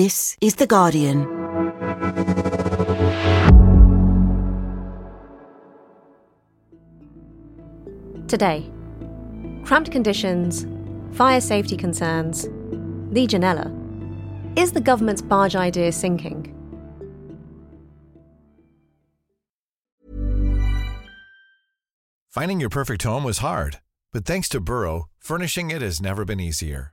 This is The Guardian. Today, cramped conditions, fire safety concerns, Legionella. Is the government's barge idea sinking? Finding your perfect home was hard, but thanks to Burrow, furnishing it has never been easier.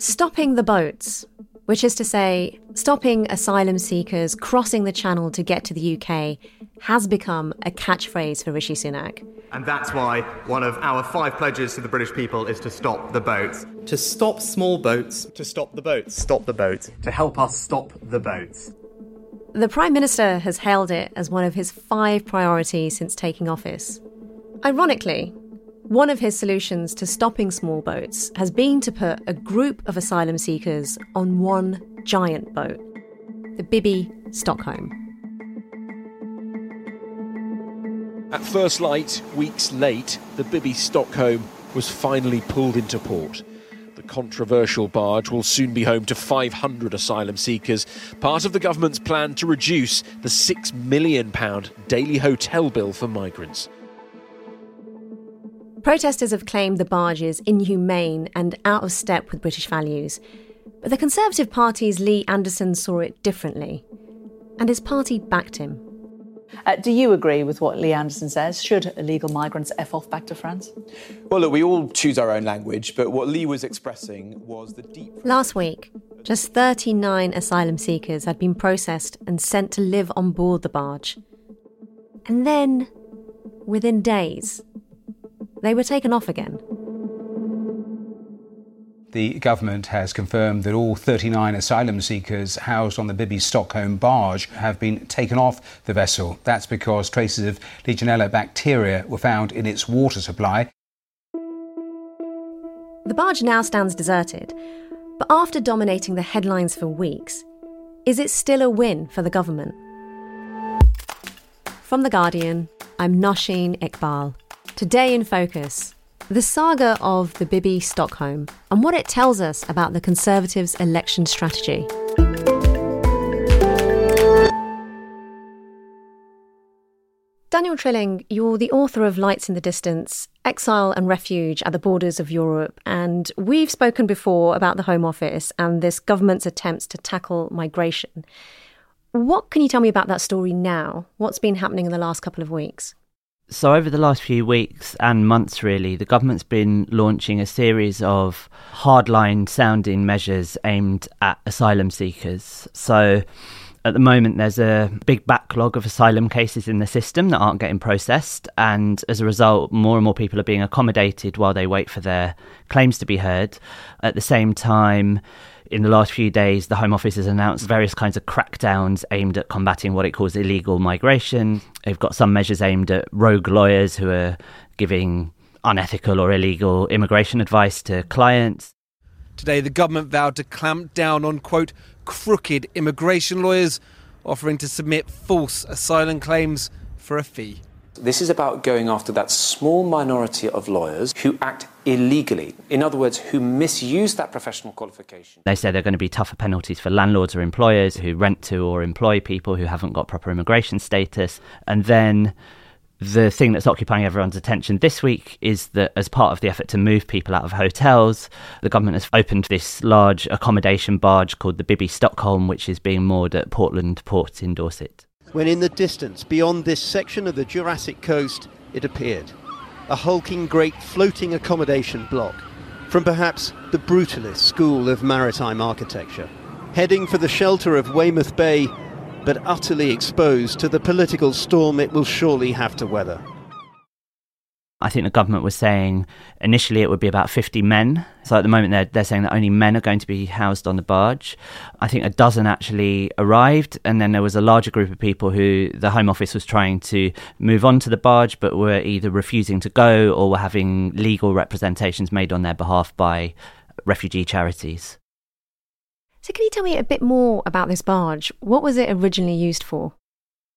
Stopping the boats, which is to say, stopping asylum seekers crossing the channel to get to the UK, has become a catchphrase for Rishi Sunak. And that's why one of our five pledges to the British people is to stop the boats. To stop small boats. To stop the boats. Stop the boats. To help us stop the boats. The Prime Minister has hailed it as one of his five priorities since taking office. Ironically, one of his solutions to stopping small boats has been to put a group of asylum seekers on one giant boat, the Bibby Stockholm. At first light, weeks late, the Bibby Stockholm was finally pulled into port. The controversial barge will soon be home to 500 asylum seekers, part of the government's plan to reduce the £6 million daily hotel bill for migrants. Protesters have claimed the barge is inhumane and out of step with British values. But the Conservative Party's Lee Anderson saw it differently, and his party backed him. Uh, do you agree with what Lee Anderson says? Should illegal migrants F off back to France? Well, look, we all choose our own language, but what Lee was expressing was the deep. Last week, just 39 asylum seekers had been processed and sent to live on board the barge. And then, within days, they were taken off again. The government has confirmed that all 39 asylum seekers housed on the Bibby Stockholm barge have been taken off the vessel. That's because traces of Legionella bacteria were found in its water supply. The barge now stands deserted, but after dominating the headlines for weeks, is it still a win for the government? From The Guardian, I'm Nosheen Iqbal. Today in Focus, the saga of the Bibby Stockholm and what it tells us about the Conservatives' election strategy. Daniel Trilling, you're the author of Lights in the Distance, Exile and Refuge at the Borders of Europe, and we've spoken before about the Home Office and this government's attempts to tackle migration. What can you tell me about that story now? What's been happening in the last couple of weeks? So, over the last few weeks and months, really, the government's been launching a series of hardline sounding measures aimed at asylum seekers. So, at the moment, there's a big backlog of asylum cases in the system that aren't getting processed, and as a result, more and more people are being accommodated while they wait for their claims to be heard. At the same time, in the last few days, the Home Office has announced various kinds of crackdowns aimed at combating what it calls illegal migration. They've got some measures aimed at rogue lawyers who are giving unethical or illegal immigration advice to clients. Today, the government vowed to clamp down on, quote, crooked immigration lawyers offering to submit false asylum claims for a fee. This is about going after that small minority of lawyers who act illegally. In other words, who misuse that professional qualification. They say there are going to be tougher penalties for landlords or employers who rent to or employ people who haven't got proper immigration status. And then the thing that's occupying everyone's attention this week is that as part of the effort to move people out of hotels, the government has opened this large accommodation barge called the Bibi Stockholm, which is being moored at Portland Port in Dorset when in the distance, beyond this section of the Jurassic coast, it appeared. A hulking great floating accommodation block from perhaps the brutalist school of maritime architecture, heading for the shelter of Weymouth Bay, but utterly exposed to the political storm it will surely have to weather. I think the government was saying initially it would be about 50 men. So at the moment they're, they're saying that only men are going to be housed on the barge. I think a dozen actually arrived, and then there was a larger group of people who the Home Office was trying to move on to the barge but were either refusing to go or were having legal representations made on their behalf by refugee charities. So, can you tell me a bit more about this barge? What was it originally used for?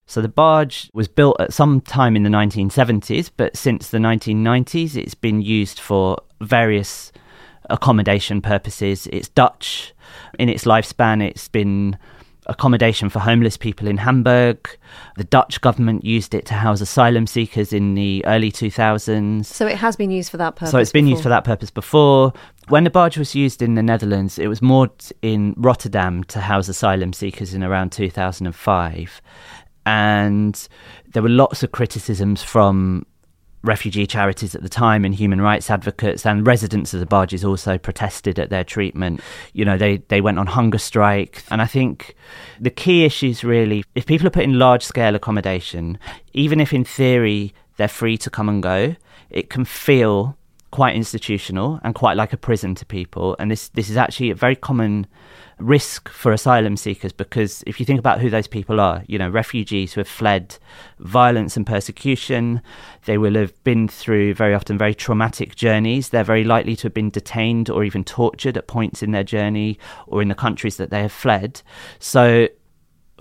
So the barge was built at some time in the 1970s, but since the 1990s, it's been used for various accommodation purposes. It's Dutch. In its lifespan, it's been accommodation for homeless people in Hamburg. The Dutch government used it to house asylum seekers in the early 2000s. So it has been used for that purpose. So it's been before. used for that purpose before. When the barge was used in the Netherlands, it was moored in Rotterdam to house asylum seekers in around 2005 and there were lots of criticisms from refugee charities at the time and human rights advocates and residents of the barges also protested at their treatment. You know, they, they went on hunger strike. And I think the key issues really, if people are put in large scale accommodation, even if in theory they're free to come and go, it can feel quite institutional and quite like a prison to people. And this, this is actually a very common risk for asylum seekers because if you think about who those people are, you know, refugees who have fled violence and persecution, they will have been through very often very traumatic journeys. They're very likely to have been detained or even tortured at points in their journey or in the countries that they have fled. So,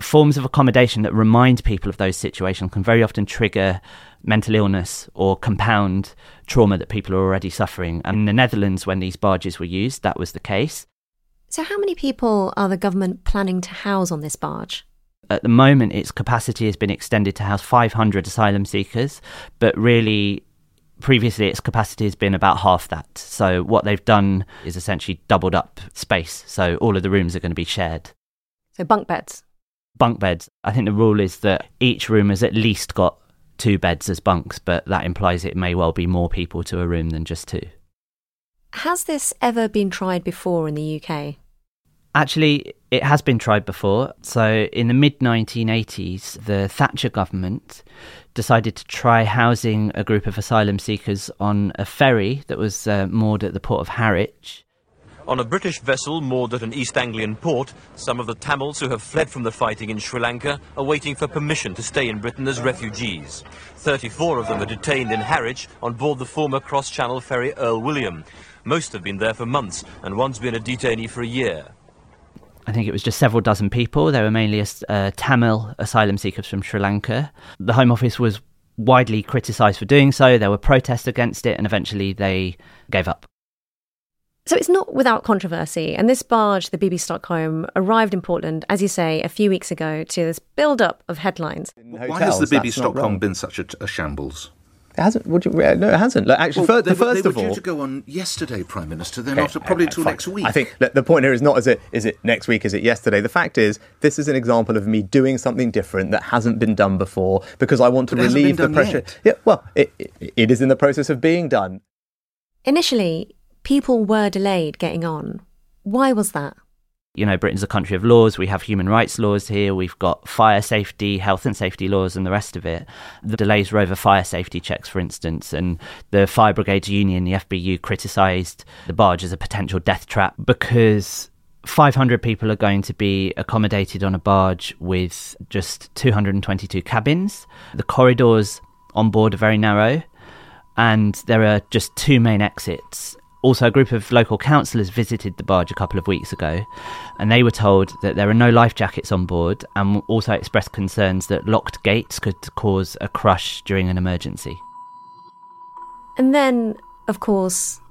forms of accommodation that remind people of those situations can very often trigger mental illness or compound trauma that people are already suffering. And in the Netherlands, when these barges were used, that was the case. So, how many people are the government planning to house on this barge? At the moment, its capacity has been extended to house 500 asylum seekers, but really, previously, its capacity has been about half that. So, what they've done is essentially doubled up space. So, all of the rooms are going to be shared. So, bunk beds? Bunk beds. I think the rule is that each room has at least got two beds as bunks, but that implies it may well be more people to a room than just two. Has this ever been tried before in the UK? Actually, it has been tried before. So, in the mid 1980s, the Thatcher government decided to try housing a group of asylum seekers on a ferry that was uh, moored at the port of Harwich. On a British vessel moored at an East Anglian port, some of the Tamils who have fled from the fighting in Sri Lanka are waiting for permission to stay in Britain as refugees. 34 of them are detained in Harwich on board the former cross-channel ferry Earl William. Most have been there for months, and one's been a detainee for a year. I think it was just several dozen people. They were mainly uh, Tamil asylum seekers from Sri Lanka. The Home Office was widely criticised for doing so. There were protests against it, and eventually they gave up. So it's not without controversy. And this barge, the Bibby Stockholm, arrived in Portland, as you say, a few weeks ago to this build up of headlines. Why has the Bibby Stockholm been such a, a shambles? It hasn't. Would you, no, it hasn't. Look, actually, well, first, they, first they of were due to go on yesterday, Prime Minister. They're Okay, not uh, probably okay, till next week. I think look, the point here is not is it is it next week, is it yesterday? The fact is, this is an example of me doing something different that hasn't been done before because I want to But it hasn't relieve been the done pressure. yet. Yeah, well, it, it, it is in the process of being done. Initially, people were delayed getting on. Why was that? You know, Britain's a country of laws. We have human rights laws here. We've got fire safety, health and safety laws, and the rest of it. The delays were over fire safety checks, for instance, and the Fire Brigades Union, the FBU, criticised the barge as a potential death trap because 500 people are going to be accommodated on a barge with just 222 cabins. The corridors on board are very narrow, and there are just two main exits. Also, a group of local councillors visited the barge a couple of weeks ago, and they were told that there are no life jackets on board, and also expressed concerns that locked gates could cause a crush during an emergency. And then, of course,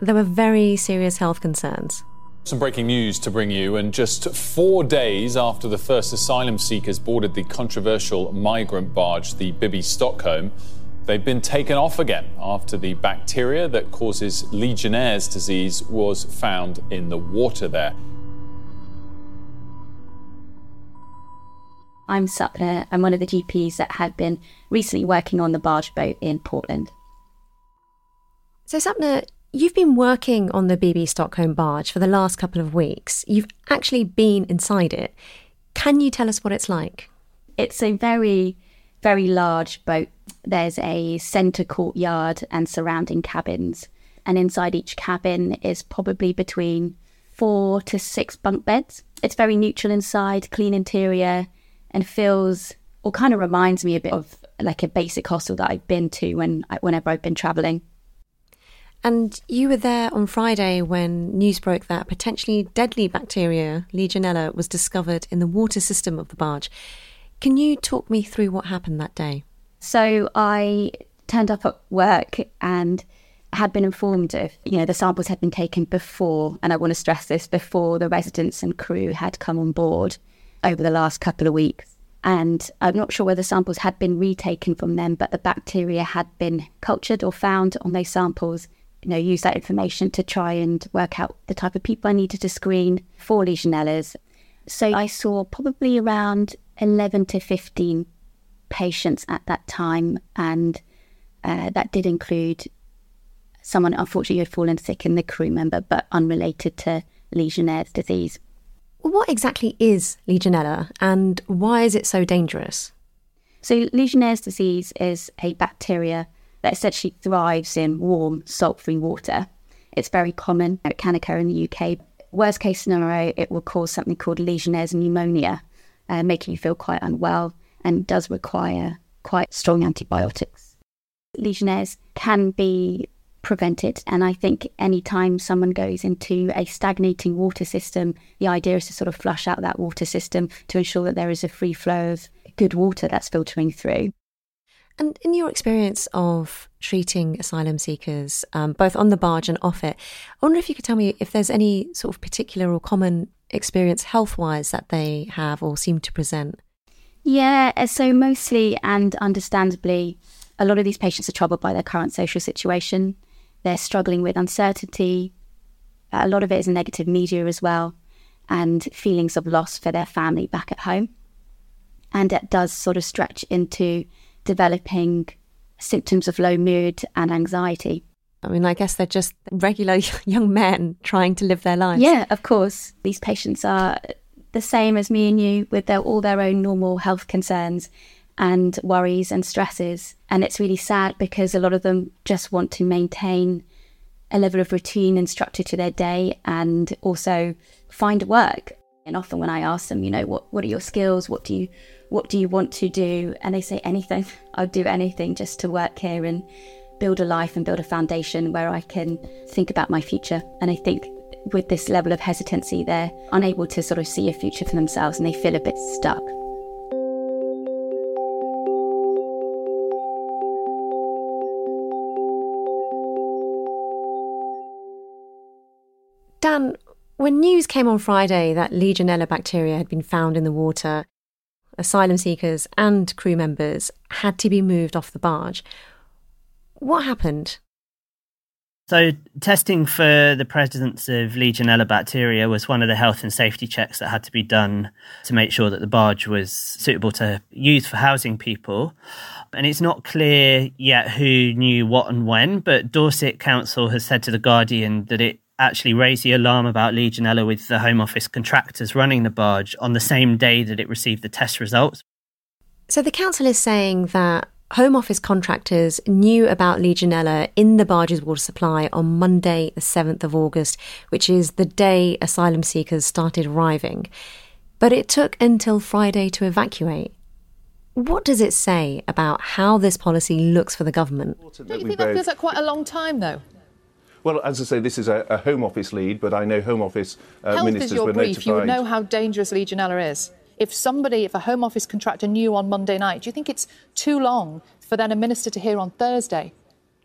there were very serious health concerns. Some breaking news to bring you, and just four days after the first asylum seekers boarded the controversial migrant barge, the Bibby Stockholm, they've been taken off again after the bacteria that causes Legionnaire's disease was found in the water there. I'm Sapna. I'm one of the GPs that had been recently working on the barge boat in Portland. So, Sapna, you've been working on the Bibby Stockholm barge for the last couple of weeks. You've actually been inside it. Can you tell us what it's like? It's a very very large boat. There's a centre courtyard and surrounding cabins. And inside each cabin is probably between four to six bunk beds. It's very neutral inside, clean interior, and feels or kind of reminds me a bit of like a basic hostel that I've been to when whenever I've been travelling. And you were there on Friday when news broke that potentially deadly bacteria, Legionella, was discovered in the water system of the barge. Can you talk me through what happened that day? So I turned up at work and had been informed of, you know, the samples had been taken before, and I want to stress this, before the residents and crew had come on board over the last couple of weeks. And I'm not sure whether samples had been retaken from them, but the bacteria had been cultured or found on those samples. You know, use that information to try and work out the type of people I needed to screen for Legionellas. So I saw probably around 11 to 15 patients at that time, and uh, that did include someone unfortunately who had fallen sick in the crew member, but unrelated to Legionnaire's disease. What exactly is Legionella, and why is it so dangerous? So, Legionnaire's disease is a bacteria that essentially thrives in warm, salt free water. It's very common, it can occur in the UK. Worst case scenario, it will cause something called Legionnaire's pneumonia, uh, making you feel quite unwell and does require quite strong antibiotics. Legionnaires can be prevented. And I think anytime someone goes into a stagnating water system, the idea is to sort of flush out that water system to ensure that there is a free flow of good water that's filtering through. And in your experience of treating asylum seekers, um, both on the barge and off it, I wonder if you could tell me if there's any sort of particular or common experience health wise that they have or seem to present. Yeah, uh, so mostly and understandably, a lot of these patients are troubled by their current social situation. They're struggling with uncertainty. A lot of it is negative media as well, and feelings of loss for their family back at home. And it does sort of stretch into developing symptoms of low mood and anxiety. I mean, I guess they're just regular young men trying to live their lives. Yeah, of course. These patients are the same as me and you with their, all their own normal health concerns and worries and stresses. And it's really sad because a lot of them just want to maintain a level of routine and structure to their day and also find work. And often when I ask them, you know, what, what are your skills? What do you what do you want to do? And they say anything. I'll do anything just to work here and build a life and build a foundation where I can think about my future. And I think with this level of hesitancy, they're unable to sort of see a future for themselves and they feel a bit stuck. Dan, when news came on Friday that Legionella bacteria had been found in the water, asylum seekers and crew members had to be moved off the barge. What happened? So, testing for the presence of Legionella bacteria was one of the health and safety checks that had to be done to make sure that the barge was suitable to use for housing people. And it's not clear yet who knew what and when, but Dorset Council has said to The Guardian that it actually raised the alarm about Legionella with the Home Office contractors running the barge on the same day that it received the test results. So the council is saying that Home Office contractors knew about Legionella in the barge's water supply on Monday, the 7th of August, which is the day asylum seekers started arriving. But it took until Friday to evacuate. What does it say about how this policy looks for the government? Don't you think that feels like quite a long time, though? Well, as I say, this is a, a Home Office lead, but I know Home Office uh, Health ministers is your were brief. notified. You would know how dangerous Legionella is. If somebody, if a Home Office contractor knew on Monday night, do you think it's too long for then a minister to hear on Thursday?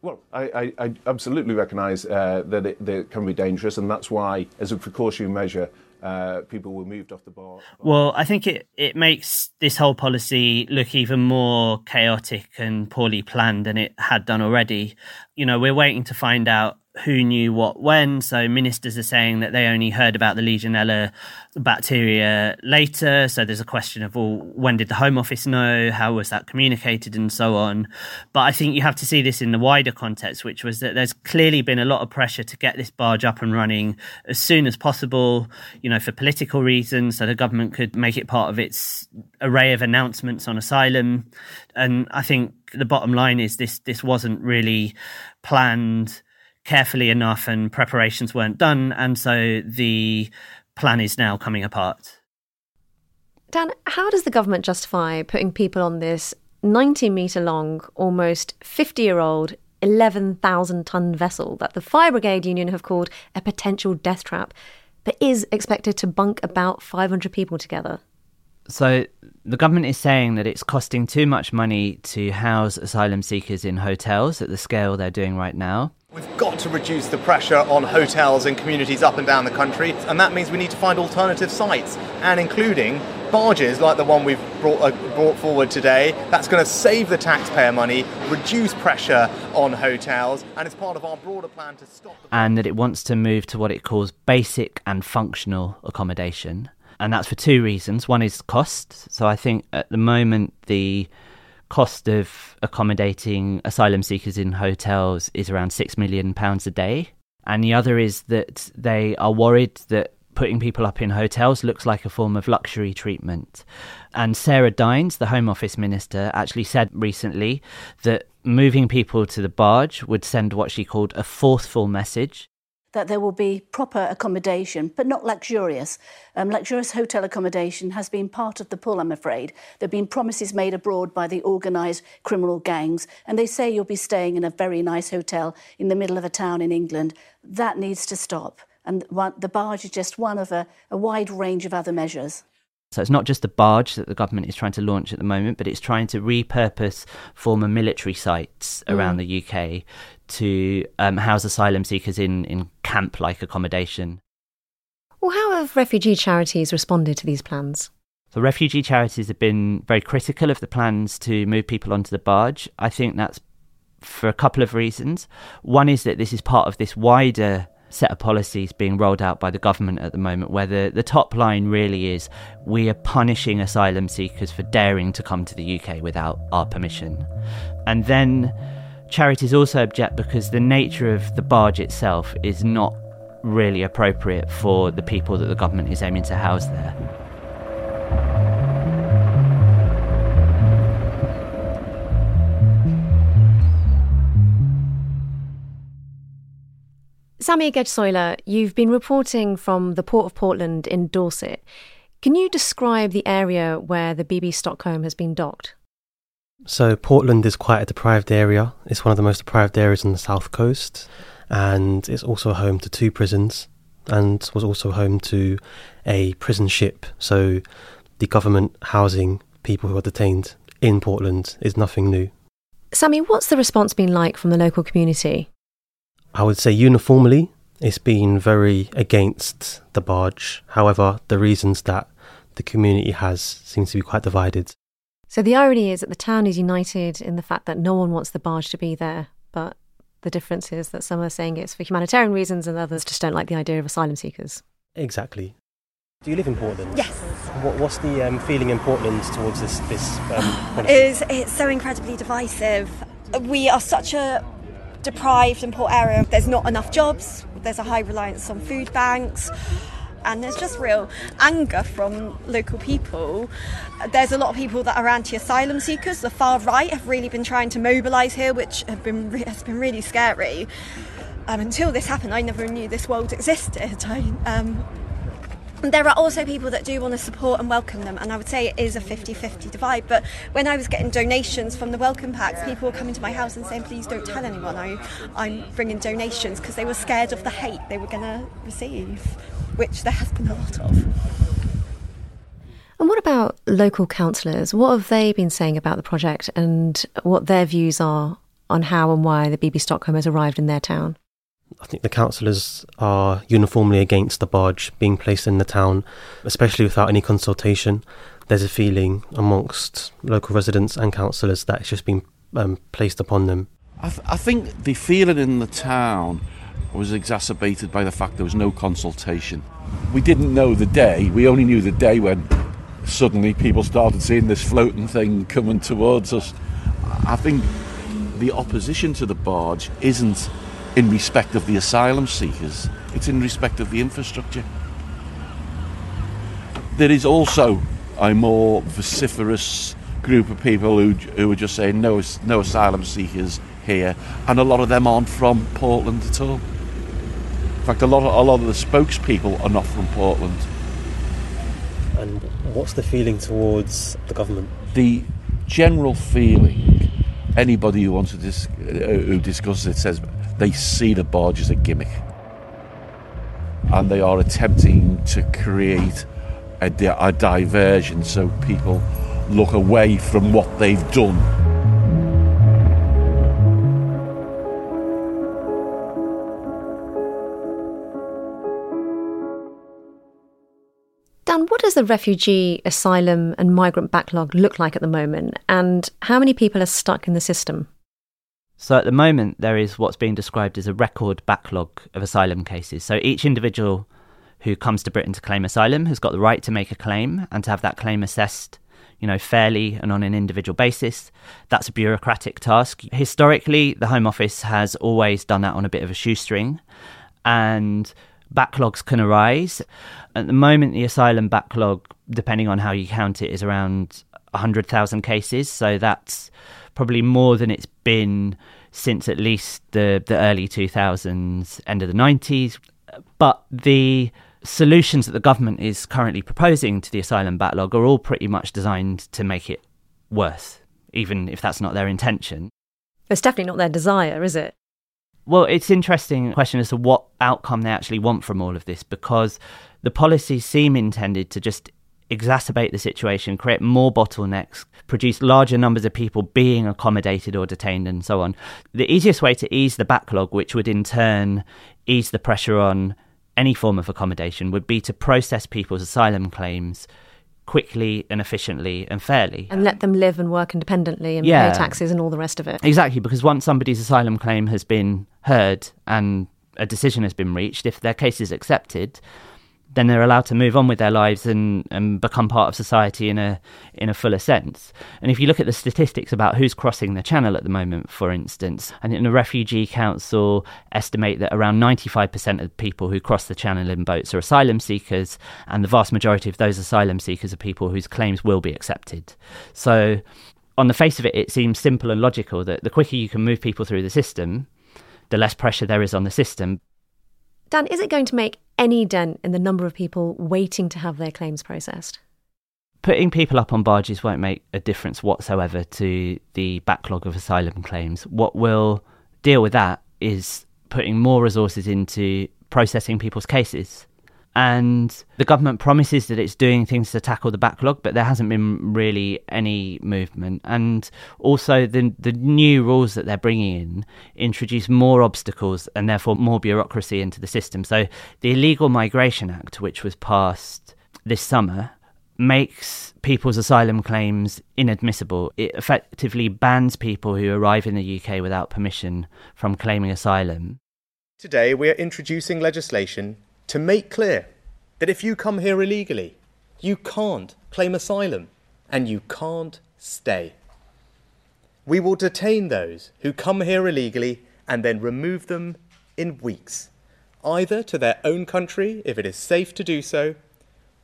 Well, I, I, I absolutely recognise uh, that, it, that it can be dangerous, and that's why, as a precautionary measure, uh, people were moved off the bar. Well, I think it, it makes this whole policy look even more chaotic and poorly planned than it had done already. You know, we're waiting to find out who knew what when. So ministers are saying that they only heard about the Legionella bacteria later. So there's a question of, well, when did the Home Office know? How was that communicated and so on? But I think you have to see this in the wider context, which was that there's clearly been a lot of pressure to get this barge up and running as soon as possible, you know, for political reasons, so the government could make it part of its array of announcements on asylum. And I think the bottom line is this this wasn't really planned carefully enough and preparations weren't done and so the plan is now coming apart. Dan, how does the government justify putting people on this 90 metre long, almost 50 year old, 11,000 tonne vessel that the Fire Brigade Union have called a potential death trap, but is expected to bunk about 500 people together? So the government is saying that it's costing too much money to house asylum seekers in hotels at the scale they're doing right now. We've got to reduce the pressure on hotels and communities up and down the country, and that means we need to find alternative sites, and including barges like the one we've brought, uh, brought forward today. That's going to save the taxpayer money, reduce pressure on hotels, and it's part of our broader plan to stop. and that it wants to move to what it calls basic and functional accommodation. And that's for two reasons. One is cost. So I think at the moment, the cost of accommodating asylum seekers in hotels is around six million pounds a day. And the other is that they are worried that putting people up in hotels looks like a form of luxury treatment. And Sarah Dines, the Home Office Minister, actually said recently that moving people to the barge would send what she called a forceful message that there will be proper accommodation, but not luxurious. Um, luxurious hotel accommodation has been part of the pull, I'm afraid. There have been promises made abroad by the organised criminal gangs, and they say you'll be staying in a very nice hotel in the middle of a town in England. That needs to stop. And the barge is just one of a, a wide range of other measures. So it's not just a barge that the government is trying to launch at the moment, but it's trying to repurpose former military sites around Mm. the UK to um, house asylum seekers in, in camp like accommodation. Well, how have refugee charities responded to these plans? So refugee charities have been very critical of the plans to move people onto the barge. I think that's for a couple of reasons. One is that this is part of this wider set of policies being rolled out by the government at the moment, where the, the top line really is we are punishing asylum seekers for daring to come to the UK without our permission. And then charities also object because the nature of the barge itself is not really appropriate for the people that the government is aiming to house there. Sammy Gecsoyler, you've been reporting from the Port of Portland in Dorset. Can you describe the area where the Bibby Stockholm has been docked? So, Portland is quite a deprived area. It's one of the most deprived areas on the south coast, and it's also home to two prisons and was also home to a prison ship. So, the government housing people who are detained in Portland is nothing new. Sammy, what's the response been like from the local community? I would say uniformly, it's been very against the barge. However, the reasons that the community has seems to be quite divided. So the irony is that the town is united in the fact that no one wants the barge to be there, but the difference is that some are saying it's for humanitarian reasons and others just don't like the idea of asylum seekers. Exactly. Do you live in Portland? Yes. What, what's the um, feeling in Portland towards this this um, policy? It's, it's so incredibly divisive. We are such a deprived and poor area. There's not enough jobs. There's a high reliance on food banks. And there's just real anger from local people. There's a lot of people that are anti-asylum seekers. The far right have really been trying to mobilise here, which have been has been really scary. Um, until this happened, I never knew this world existed. I, um, there are also people that do want to support and welcome them, and I would say it is a 50 50 divide. But when I was getting donations from the welcome packs, people were coming to my house and saying, Please don't tell anyone I, I'm bringing donations because they were scared of the hate they were going to receive, which there has been a lot of. And what about local councillors? What have they been saying about the project and what their views are on how and why the Bibby Stockholm has arrived in their town? I think the councillors are uniformly against the barge being placed in the town, especially without any consultation. There's a feeling amongst local residents and councillors that it's just been um, placed upon them. I, th- I think the feeling in the town was exacerbated by the fact there was no consultation. We didn't know the day, we only knew the day when suddenly people started seeing this floating thing coming towards us. I think the opposition to the barge isn't in respect of the asylum seekers, it's in respect of the infrastructure. There is also a more vociferous group of people who, who are just saying no, no asylum seekers here, and a lot of them aren't from Portland at all. In fact, a lot of, a lot of the spokespeople are not from Portland. And what's the feeling towards the government? The general feeling, anybody who wants to dis- uh, who discusses it says they see the barge as a gimmick, and they are attempting to create a, di- a diversion so people look away from what they've done. Dan, what does the refugee, asylum, and migrant backlog look like at the moment? And how many people are stuck in the system? So at the moment, there is what's being described as a record backlog of asylum cases. So each individual who comes to Britain to claim asylum has got the right to make a claim and to have that claim assessed you know, fairly and on an individual basis. That's a bureaucratic task. Historically, the Home Office has always done that on a bit of a shoestring, and backlogs can arise. At the moment, the asylum backlog, depending on how you count it, is around 100,000 cases. So that's probably more than it's been since at least the, the early 2000s, end of the 90s. But the solutions that the government is currently proposing to the asylum backlog are all pretty much designed to make it worse, even if that's not their intention. It's definitely not their desire, is it? Well, it's interesting question as to what outcome they actually want from all of this because the policies seem intended to just exacerbate the situation, create more bottlenecks, produce larger numbers of people being accommodated or detained, and so on. The easiest way to ease the backlog, which would in turn ease the pressure on any form of accommodation would be to process people's asylum claims quickly and efficiently and fairly. And let them live and work independently and Yeah. pay taxes and all the rest of it. Exactly, because once somebody's asylum claim has been heard and a decision has been reached, if their case is accepted, then they're allowed to move on with their lives and, and become part of society in a in a fuller sense. And if you look at the statistics about who's crossing the channel at the moment, for instance, and think the Refugee Council estimate that around 95% of people who cross the channel in boats are asylum seekers, and the vast majority of those asylum seekers are people whose claims will be accepted. So on the face of it, it seems simple and logical that the quicker you can move people through the system, the less pressure there is on the system. Dan, is it going to make any dent in the number of people waiting to have their claims processed? Putting people up on barges won't make a difference whatsoever to the backlog of asylum claims. What will deal with that is putting more resources into processing people's cases. And the government promises that it's doing things to tackle the backlog, but there hasn't been really any movement. And also, the the new rules that they're bringing in introduce more obstacles and therefore more bureaucracy into the system. So, the Illegal Migration Act, which was passed this summer, makes people's asylum claims inadmissible. It effectively bans people who arrive in the UK without permission from claiming asylum. Today, we are introducing legislation to make clear that if you come here illegally, you can't claim asylum and you can't stay. We will detain those who come here illegally and then remove them in weeks, either to their own country if it is safe to do so,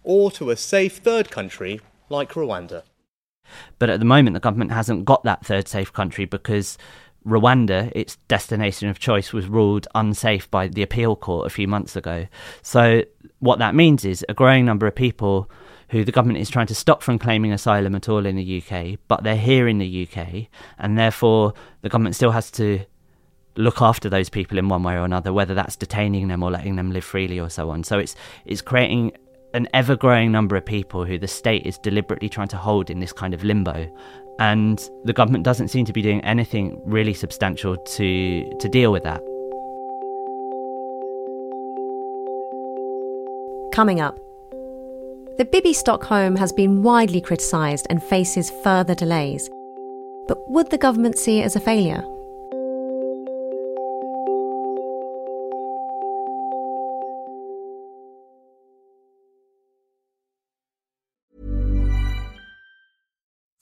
or to a safe third country like Rwanda. But at the moment, the government hasn't got that third safe country because Rwanda, its destination of choice, was ruled unsafe by the appeal court a few months ago. So, what that means is a growing number of people who the government is trying to stop from claiming asylum at all in the UK, but they're here in the UK, and therefore the government still has to look after those people in one way or another, whether that's detaining them or letting them live freely or so on. So it's it's creating an ever growing number of people who the state is deliberately trying to hold in this kind of limbo. And the government doesn't seem to be doing anything really substantial to to deal with that. Coming up. The Bibby Stockholm has been widely criticised and faces further delays. But would the government see it as a failure?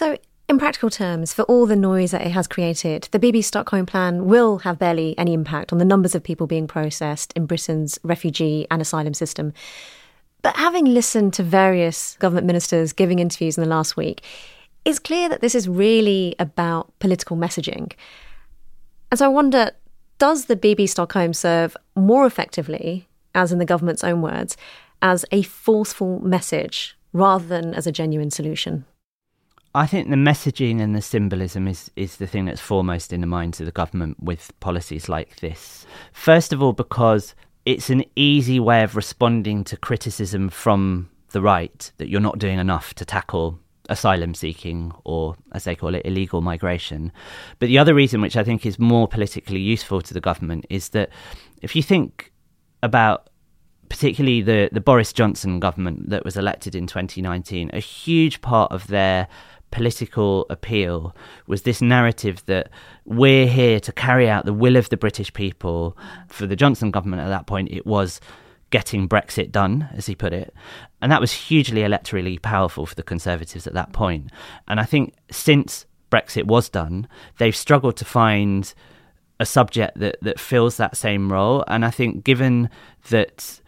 So, in practical terms, for all the noise that it has created, the Bibby Stockholm plan will have barely any impact on the numbers of people being processed in Britain's refugee and asylum system. But having listened to various government ministers giving interviews in the last week, it's clear that this is really about political messaging. And so I wonder does the Bibby Stockholm serve more effectively, as in the government's own words, as a forceful message rather than as a genuine solution? I think the messaging and the symbolism is, is the thing that's foremost in the minds of the government with policies like this. First of all, because it's an easy way of responding to criticism from the right that you're not doing enough to tackle asylum seeking or, as they call it, illegal migration. But the other reason, which I think is more politically useful to the government, is that if you think about particularly the, the Boris Johnson government that was elected in 2019, a huge part of their political appeal was this narrative that we're here to carry out the will of the British people. For the Johnson government at that point, it was getting Brexit done, as he put it. And that was hugely electorally powerful for the Conservatives at that point. And I think since Brexit was done, they've struggled to find a subject that, that fills that same role. And I think given that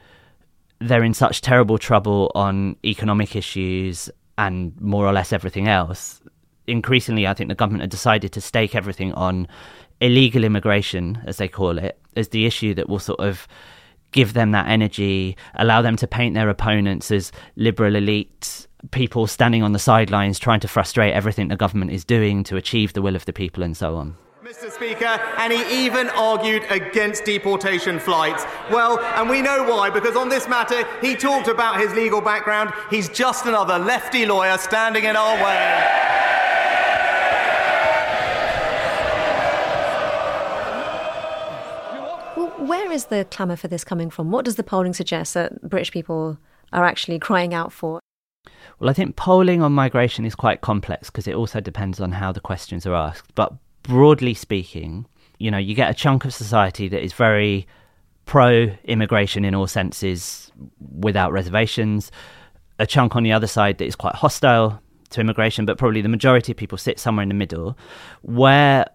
they're in such terrible trouble on economic issues and more or less everything else, increasingly, I think the government have decided to stake everything on illegal immigration, as they call it, as the issue that will sort of give them that energy, allow them to paint their opponents as liberal elite people standing on the sidelines trying to frustrate everything the government is doing to achieve the will of the people and so on. Mr. Speaker, and he even argued against deportation flights. Well, and we know why, because on this matter, he talked about his legal background. He's just another lefty lawyer standing in our way. Well, where is the clamour for this coming from? What does the polling suggest that British people are actually crying out for? Well, I think polling on migration is quite complex because it also depends on how the questions are asked. But broadly speaking, you know, you get a chunk of society that is very pro immigration in all senses without reservations, a chunk on the other side that is quite hostile to immigration, but probably the majority of people sit somewhere in the middle. Where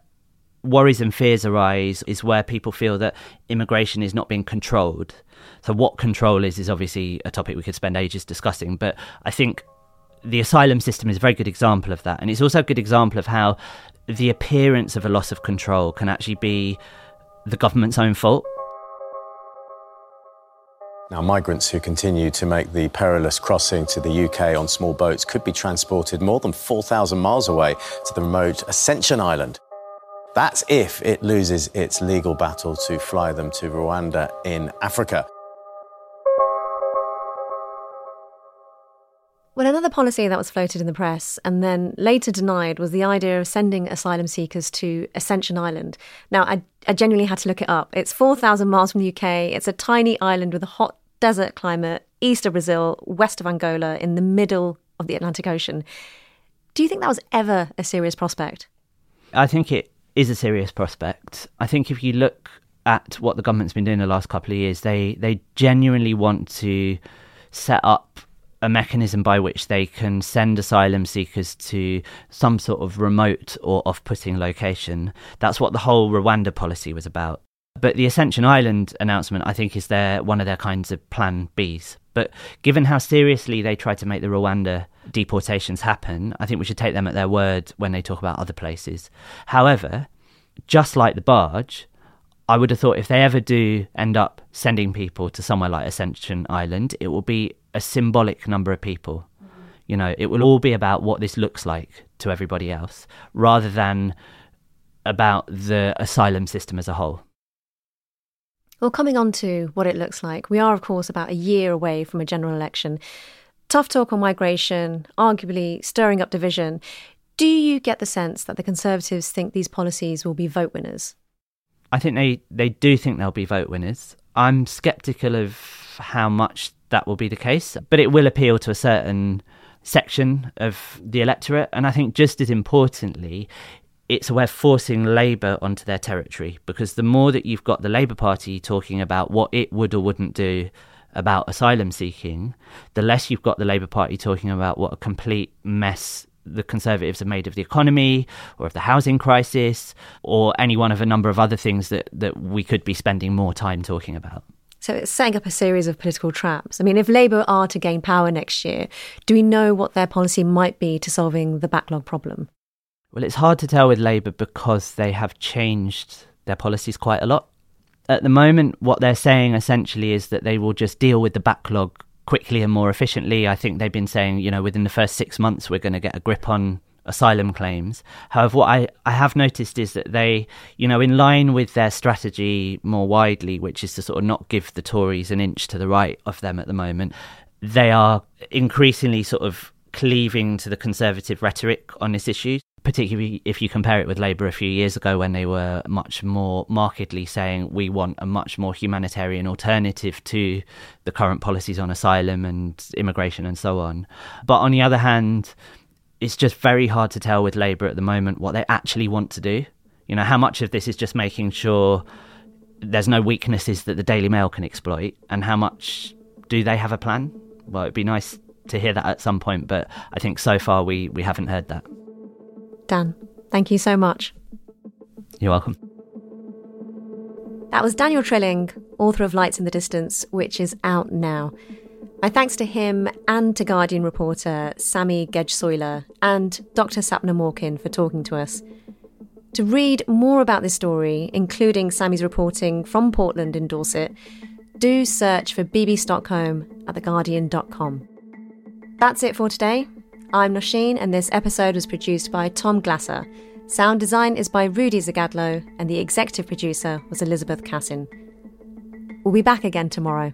worries and fears arise is where people feel that immigration is not being controlled. So, what control is, is obviously a topic we could spend ages discussing, but I think the asylum system is a very good example of that. And it's also a good example of how the appearance of a loss of control can actually be the government's own fault. Now, migrants who continue to make the perilous crossing to the UK on small boats could be transported more than 4,000 miles away to the remote Ascension Island. That's if it loses its legal battle to fly them to Rwanda in Africa. Well, another policy that was floated in the press and then later denied was the idea of sending asylum seekers to Ascension Island. Now, I, I genuinely had to look it up. It's 4,000 miles from the UK. It's a tiny island with a hot desert climate, east of Brazil, west of Angola, in the middle of the Atlantic Ocean. Do you think that was ever a serious prospect? I think it is a serious prospect. I think if you look at what the government's been doing the last couple of years, they, they genuinely want to set up a mechanism by which they can send asylum seekers to some sort of remote or off putting location. That's what the whole Rwanda policy was about. But the Ascension Island announcement, I think, is their one of their kinds of plan Bs. But given how seriously they tried to make the Rwanda deportations happen, I think we should take them at their word when they talk about other places. However, just like the barge, I would have thought if they ever do end up sending people to somewhere like Ascension Island, it will be a symbolic number of people. You know, it will all be about what this looks like to everybody else rather than about the asylum system as a whole. Well, coming on to what it looks like, we are, of course, about a year away from a general election. Tough talk on migration, arguably stirring up division. Do you get the sense that the Conservatives think these policies will be vote winners? I think they, they do think they'll be vote winners. I'm sceptical of how much that will be the case, but it will appeal to a certain section of the electorate. And I think just as importantly, it's a way of forcing Labour onto their territory because the more that you've got the Labour Party talking about what it would or wouldn't do about asylum seeking, the less you've got the Labour Party talking about what a complete mess the Conservatives have made of the economy or of the housing crisis or any one of a number of other things that, that we could be spending more time talking about. So it's setting up a series of political traps. I mean, if Labour are to gain power next year, do we know what their policy might be to solving the backlog problem? Well, it's hard to tell with Labour because they have changed their policies quite a lot. At the moment, what they're saying essentially is that they will just deal with the backlog quickly and more efficiently. I think they've been saying, you know, within the first six months, we're going to get a grip on asylum claims. However, what I, I have noticed is that they, you know, in line with their strategy more widely, which is to sort of not give the Tories an inch to the right of them at the moment, they are increasingly sort of cleaving to the conservative rhetoric on this issue particularly if you compare it with Labour a few years ago when they were much more markedly saying we want a much more humanitarian alternative to the current policies on asylum and immigration and so on. But on the other hand, it's just very hard to tell with Labour at the moment what they actually want to do. You know, how much of this is just making sure there's no weaknesses that the Daily Mail can exploit, and how much do they have a plan? Well, it'd be nice to hear that at some point, but I think so far we, we haven't heard that. Dan, thank you so much. You're welcome. That was Daniel Trilling, author of Lights in the Distance, which is out now. My thanks to him and to Guardian reporter Sammy Gecsoyler and Dr. Sapna Morkin for talking to us. To read more about this story, including Sammy's reporting from Portland in Dorset, do search for Bibby Stockholm at theguardian.com. That's it for today. I'm Nosheen, and this episode was produced by Tom Glasser. Sound design is by Rudy Zagadlo, and the executive producer was Elizabeth Cassin. We'll be back again tomorrow.